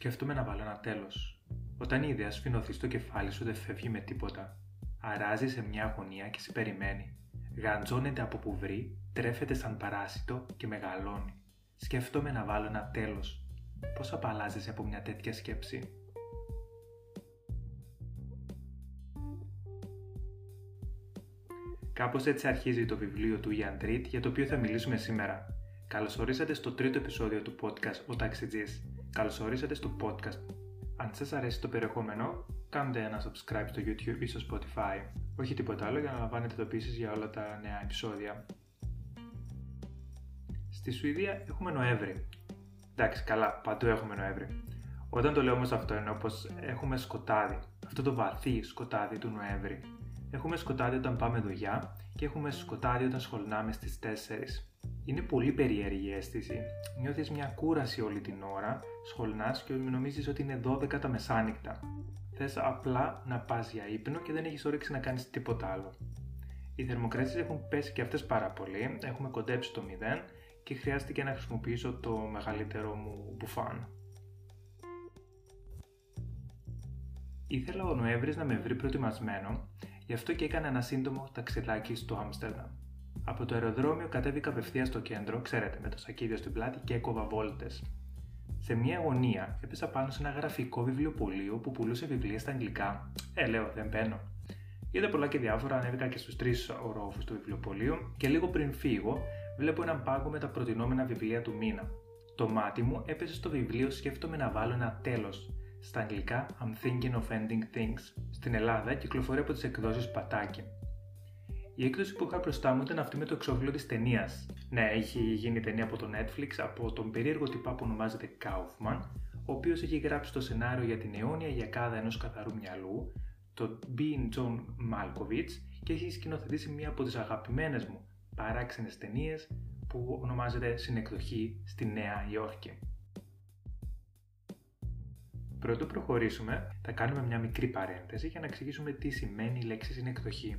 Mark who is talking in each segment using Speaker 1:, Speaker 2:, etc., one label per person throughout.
Speaker 1: Σκέφτομαι να βάλω ένα τέλος. Όταν η ιδέα σφινωθεί στο κεφάλι σου δεν φεύγει με τίποτα. Αράζει σε μια αγωνία και σε περιμένει. Γαντζώνεται από που βρει, τρέφεται σαν παράσιτο και μεγαλώνει. Σκέφτομαι να βάλω ένα τέλος. Πώς απαλλάζεσαι από μια τέτοια σκέψη; Κάπως έτσι αρχίζει το βιβλίο του Ian Treat για το οποίο θα μιλήσουμε σήμερα. Καλώς ορίσατε στο τρίτο επεισόδιο του podcast «Ο Ταξιτζής». Καλώς ορίσατε στο podcast. Αν σας αρέσει το περιεχόμενο, κάντε ένα subscribe στο YouTube ή στο Spotify. Όχι τίποτα άλλο για να λαμβάνετε ειδοποιήσεις για όλα τα νέα επεισόδια. Στη Σουηδία έχουμε Νοέμβρη. Εντάξει, καλά, παντού έχουμε Νοέμβρη. Όταν το λέω όμως αυτό εννοώ πως έχουμε σκοτάδι. Αυτό το βαθύ σκοτάδι του Νοέμβρη. Έχουμε σκοτάδι όταν πάμε δουλειά και έχουμε σκοτάδι όταν σχολνάμε στις 4. Είναι πολύ περίεργη η αίσθηση. Νιώθεις μια κούραση όλη την ώρα, σχολνάς και νομίζεις ότι είναι 12 τα μεσάνυχτα. Θες απλά να πας για ύπνο και δεν έχεις όρεξη να κάνεις τίποτα άλλο. Οι θερμοκρασίες έχουν πέσει και αυτές πάρα πολύ, έχουμε κοντέψει το 0 και χρειάστηκε να χρησιμοποιήσω το μεγαλύτερο μου μπουφάν. Ήθελα ο Νοέμβρης να με βρει προετοιμασμένο Γι' αυτό και έκανα ένα σύντομο ταξιδάκι στο Άμστερνταμ. Από το αεροδρόμιο κατέβηκα απευθείας στο κέντρο, ξέρετε, με το σακίδιο στην πλάτη και έκοβα βόλτες. Σε μια αγωνία έπεσα πάνω σε ένα γραφικό βιβλιοπωλείο που πουλούσε βιβλία στα αγγλικά. Ε, λέω, δεν μπαίνω. Είδα πολλά και διάφορα, ανέβηκα και στους τρεις ορόφους του βιβλιοπωλείου και λίγο πριν φύγω, βλέπω έναν πάγκο με τα προτινόμενα βιβλία του μήνα. Το μάτι μου έπεσε στο βιβλίο Σκέφτομαι να βάλω ένα τέλος στα αγγλικά I'm thinking of ending things. Στην Ελλάδα κυκλοφορεί από τις εκδόσεις Πατάκι. Η έκδοση που είχα μπροστά μου ήταν αυτή με το εξώφυλλο της ταινίας. Ναι, έχει γίνει ταινία από το Netflix από τον περίεργο τυπά που ονομάζεται Kaufman, ο οποίος έχει γράψει το σενάριο για την αιώνια γιακάδα ενός καθαρού μυαλού, το Bean John Malkovich και έχει σκηνοθετήσει μία από τις αγαπημένες μου παράξενες ταινίες που ονομάζεται Συνεκδοχή στη Νέα Υόρκη. Πρωτού προχωρήσουμε, θα κάνουμε μια μικρή παρένθεση για να εξηγήσουμε τι σημαίνει η λέξη συνεκδοχή.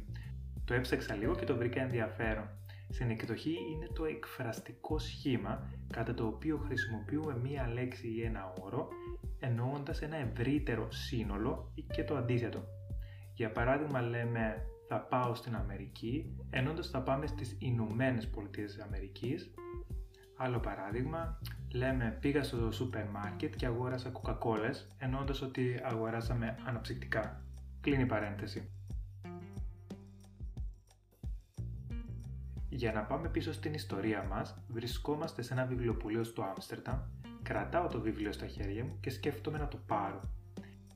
Speaker 1: Το έψαξα λίγο και το βρήκα ενδιαφέρον. Συνεκδοχή είναι το εκφραστικό σχήμα κατά το οποίο χρησιμοποιούμε μία λέξη ή ένα όρο εννοώντας ένα ευρύτερο σύνολο ή και το αντίθετο. Για παράδειγμα λέμε θα πάω στην Αμερική εννοώντας θα πάμε στις Ηνωμένες Πολιτείες της Αμερικής Άλλο παράδειγμα, λέμε πήγα στο σούπερ μάρκετ και αγόρασα κοκακόλες εννοώντας ότι αγοράσαμε αναψυκτικά. Κλείνει η παρένθεση. Για να πάμε πίσω στην ιστορία μας, βρισκόμαστε σε ένα βιβλιοπωλείο στο Άμστερνταμ, κρατάω το βιβλίο στα χέρια μου και σκέφτομαι να το πάρω.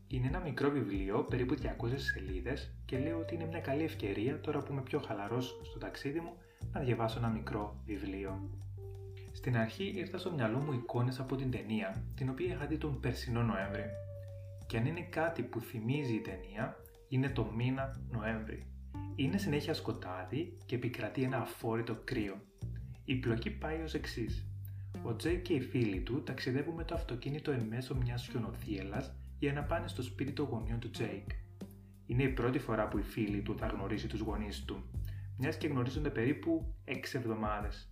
Speaker 1: Είναι ένα μικρό βιβλίο, περίπου 200 σελίδες και λέω ότι είναι μια καλή ευκαιρία τώρα που είμαι πιο χαλαρός στο ταξίδι μου να διαβάσω ένα μικρό βιβλίο. Στην αρχή ήρθα στο μυαλό μου εικόνες από την ταινία, την οποία είχα δει τον περσινό Νοέμβρη. Και αν είναι κάτι που θυμίζει η ταινία, είναι το μήνα Νοέμβρη. Είναι συνέχεια σκοτάδι και επικρατεί ένα αφόρητο κρύο. Η πλοκή πάει ως εξής. Ο Τζέικ και η φίλη του ταξιδεύουν με το αυτοκίνητο εν μέσω μιας χιονοθύελας για να πάνε στο σπίτι των γονιών του Τζέικ. Είναι η πρώτη φορά που η φίλη του θα γνωρίσει τους γονείς του, μιας και γνωρίζονται περίπου 6 εβδομάδες.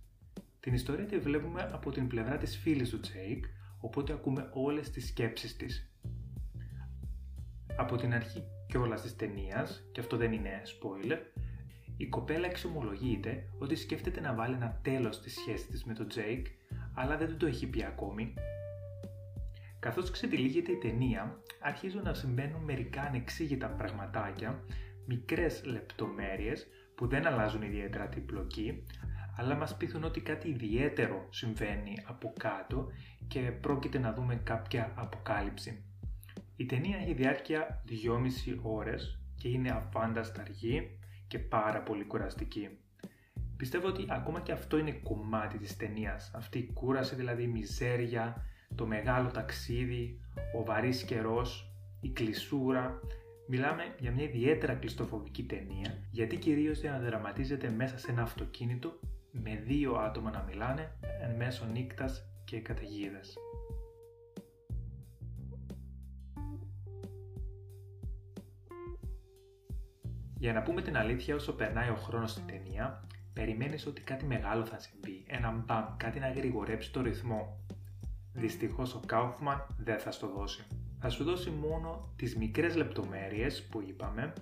Speaker 1: Την ιστορία τη βλέπουμε από την πλευρά της φίλης του Τζέικ, οπότε ακούμε όλες τις σκέψεις της. Από την αρχή κιόλας της ταινίας, και αυτό δεν είναι spoiler, η κοπέλα εξομολογείται ότι σκέφτεται να βάλει ένα τέλος στη σχέση της με τον Τζέικ, αλλά δεν του το έχει πει ακόμη. Καθώς ξετυλίγεται η ταινία, αρχίζουν να συμβαίνουν μερικά ανεξήγητα πραγματάκια, μικρές λεπτομέρειες που δεν αλλάζουν ιδιαίτερα την πλοκή, αλλά μας πείθουν ότι κάτι ιδιαίτερο συμβαίνει από κάτω και πρόκειται να δούμε κάποια αποκάλυψη. Η ταινία έχει διάρκεια 2,5 ώρες και είναι αφάνταστα αργή και πάρα πολύ κουραστική. Πιστεύω ότι ακόμα και αυτό είναι κομμάτι της ταινίας. Αυτή η κούραση, δηλαδή η μιζέρια, το μεγάλο ταξίδι, ο βαρύς καιρός, η κλεισούρα. Μιλάμε για μια ιδιαίτερα κλειστοφοβική ταινία, γιατί κυρίως διαδραματίζεται μέσα σε ένα αυτοκίνητο με δύο άτομα να μιλάνε εν μέσω νύκτας και καταιγίδας. Για να πούμε την αλήθεια, όσο περνάει ο χρόνος στην ταινία, περιμένεις ότι κάτι μεγάλο θα συμβεί, ένα μπαμ, κάτι να γρηγορέψει το ρυθμό. δυστυχώς ο Κάουφμαν δεν θα στο δώσει. Θα σου δώσει μόνο τις μικρές λεπτομέρειες που είπαμε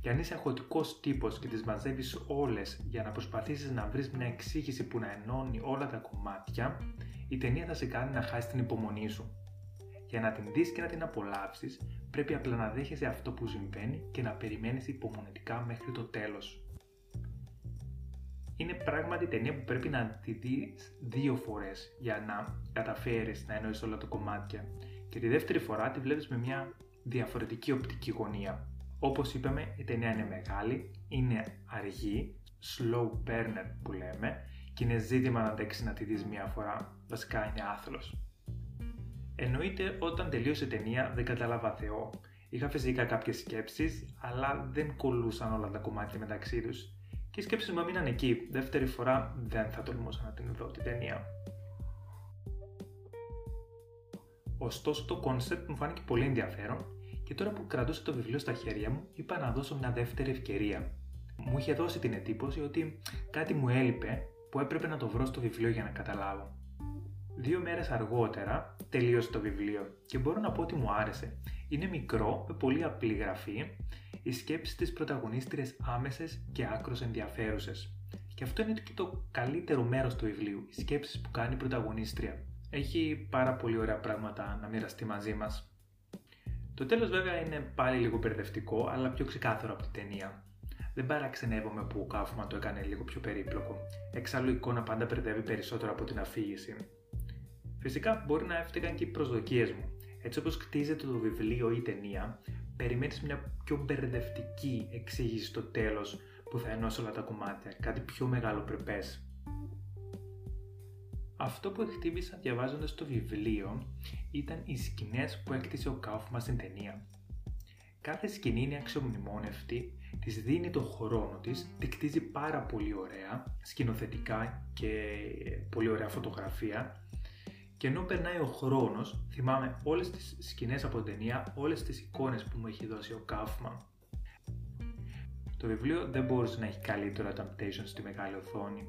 Speaker 1: και αν είσαι αγχωτικός τύπος και τις μαζεύεις όλες για να προσπαθήσεις να βρεις μια εξήγηση που να ενώνει όλα τα κομμάτια, η ταινία θα σε κάνει να χάσεις την υπομονή σου. Για να την δεις και να την απολαύσεις, πρέπει απλά να δέχεσαι αυτό που συμβαίνει και να περιμένεις υπομονετικά μέχρι το τέλος. Είναι πράγματι ταινία που πρέπει να τη δεις δύο φορές για να καταφέρεις να εννοείς όλα τα κομμάτια και τη δεύτερη φορά τη βλέπεις με μια διαφορετική οπτική γωνία. Όπως είπαμε, η ταινία είναι μεγάλη, είναι αργή, slow burner που λέμε και είναι ζήτημα να αντέξεις να τη δεις μία φορά, βασικά είναι άθλος. Εννοείται όταν τελείωσε η ταινία δεν κατάλαβα Θεό. Είχα φυσικά κάποιες σκέψεις, αλλά δεν κολούσαν όλα τα κομμάτια μεταξύ τους και οι σκέψεις μου έμειναν εκεί. Δεύτερη φορά δεν θα τολμούσα να την δω την ταινία. Ωστόσο το concept μου φάνηκε πολύ ενδιαφέρον και τώρα που κρατούσα το βιβλίο στα χέρια μου είπα να δώσω μια δεύτερη ευκαιρία. Μου είχε δώσει την εντύπωση ότι κάτι μου έλειπε που έπρεπε να το βρω στο βιβλίο για να καταλάβω. Δύο μέρες αργότερα τελείωσα το βιβλίο και μπορώ να πω ότι μου άρεσε. Είναι μικρό, με πολύ απλή γραφή, οι σκέψεις της πρωταγωνίστριας άμεσες και άκρως ενδιαφέρουσες. Και αυτό είναι και το καλύτερο μέρος του βιβλίου, οι σκέψεις που κάνει η πρωταγωνίστρια. Έχει πάρα πολύ ωραία πράγματα να μοιραστεί μαζί μας. Το τέλος βέβαια είναι πάλι λίγο μπερδευτικό, αλλά πιο ξεκάθαρο από την ταινία. Δεν παραξενεύομαι που ο Κάφμαν το έκανε λίγο πιο περίπλοκο. Εξάλλου η εικόνα πάντα μπερδεύει περισσότερο από την αφήγηση. Φυσικά μπορεί να έφταιγαν και οι προσδοκίες μου. Έτσι όπως κτίζεται το βιβλίο ή η ταινία, περιμένεις μια πιο μπερδευτική εξήγηση στο τέλος που θα ενώσει όλα τα κομμάτια, κάτι πιο μεγάλο πρεπές. Αυτό που εκτίμησα διαβάζοντας το βιβλίο ήταν οι σκηνές που έκτισε ο Κάουφμα στην ταινία. Κάθε σκηνή είναι αξιομνημόνευτη, της δίνει το χρόνο της, τη κτίζει πάρα πολύ ωραία, σκηνοθετικά και πολύ ωραία φωτογραφία και ενώ περνάει ο χρόνος, θυμάμαι όλες τις σκηνές από την ταινία, όλες τις εικόνες που μου έχει δώσει ο Κάφμαν. Το βιβλίο δεν μπορούσε να έχει καλύτερο adaptation στη μεγάλη οθόνη.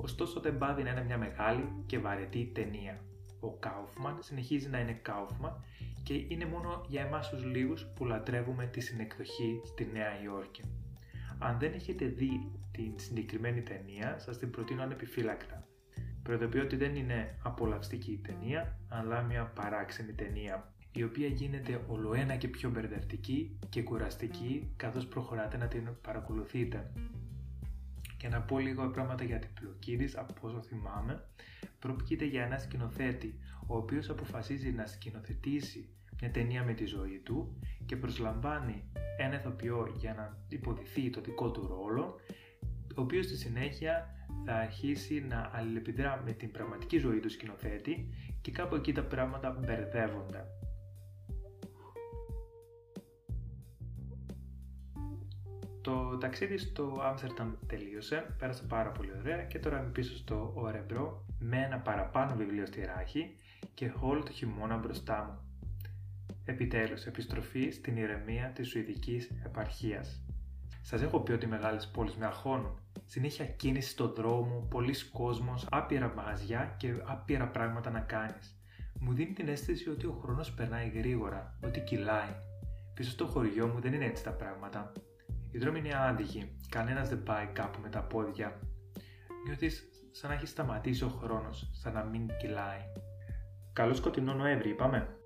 Speaker 1: Ωστόσο δεν πάβει να είναι μια μεγάλη και βαρετή ταινία. Ο Κάουφμαν συνεχίζει να είναι Κάουφμαν και είναι μόνο για εμάς τους λίγους που λατρεύουμε τη συνεκδοχή στη Νέα Υόρκη. Αν δεν έχετε δει την συγκεκριμένη ταινία, σας την προτείνω ανεπιφύλακτα. Προειδοποιώ ότι δεν είναι απολαυστική η ταινία, αλλά μια παράξενη ταινία, η οποία γίνεται ολοένα και πιο μπερδευτική και κουραστική καθώς προχωράτε να την παρακολουθείτε. Και να πω λίγο πράγματα για την πλοκή της, από όσο θυμάμαι, πρόκειται για ένα σκηνοθέτη, ο οποίος αποφασίζει να σκηνοθετήσει μια ταινία με τη ζωή του και προσλαμβάνει ένα ηθοποιό για να υποδηθεί το δικό του ρόλο, ο οποίος στη συνέχεια θα αρχίσει να αλληλεπιδρά με την πραγματική ζωή του σκηνοθέτη και κάπου εκεί τα πράγματα μπερδεύονται. Το ταξίδι στο Άμστερνταμ τελείωσε, πέρασε πάρα πολύ ωραία και τώρα είμαι πίσω στο Ορεμπρό με ένα παραπάνω βιβλίο στη ράχη και όλο το χειμώνα μπροστά μου. Επιτέλους, επιστροφή στην ηρεμία της Σουηδικής επαρχίας. Σας έχω πει ότι οι μεγάλες πόλεις με αγχώνουν συνέχεια κίνηση στον δρόμο, πολλοί κόσμος, άπειρα μαγαζιά και άπειρα πράγματα να κάνεις. Μου δίνει την αίσθηση ότι ο χρόνος περνάει γρήγορα, ότι κυλάει. Πίσω στο χωριό μου δεν είναι έτσι τα πράγματα. Οι δρόμοι είναι άδικοι, κανένας δεν πάει κάπου με τα πόδια. Νιώθεις σαν να έχει σταματήσει ο χρόνος, σαν να μην κυλάει. Καλό σκοτεινό Νοέμβρη, είπαμε.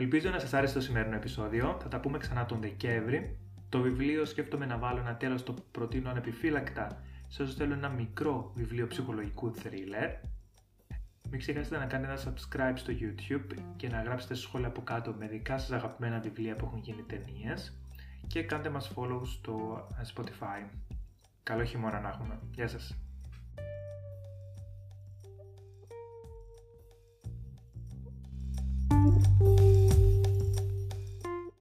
Speaker 1: Ελπίζω να σας άρεσε το σημερινό επεισόδιο. Θα τα πούμε ξανά τον Δεκέμβρη. Το βιβλίο σκέφτομαι να βάλω ένα τέλος το προτείνω ανεπιφύλακτα σε όσους θέλουν ένα μικρό βιβλίο ψυχολογικού thriller. Μην ξεχάσετε να κάνετε ένα subscribe στο YouTube και να γράψετε σχόλια από κάτω με δικά σας αγαπημένα βιβλία που έχουν γίνει ταινίες και κάντε μας follow στο Spotify. Καλό χειμώνα να έχουμε. Γεια σας.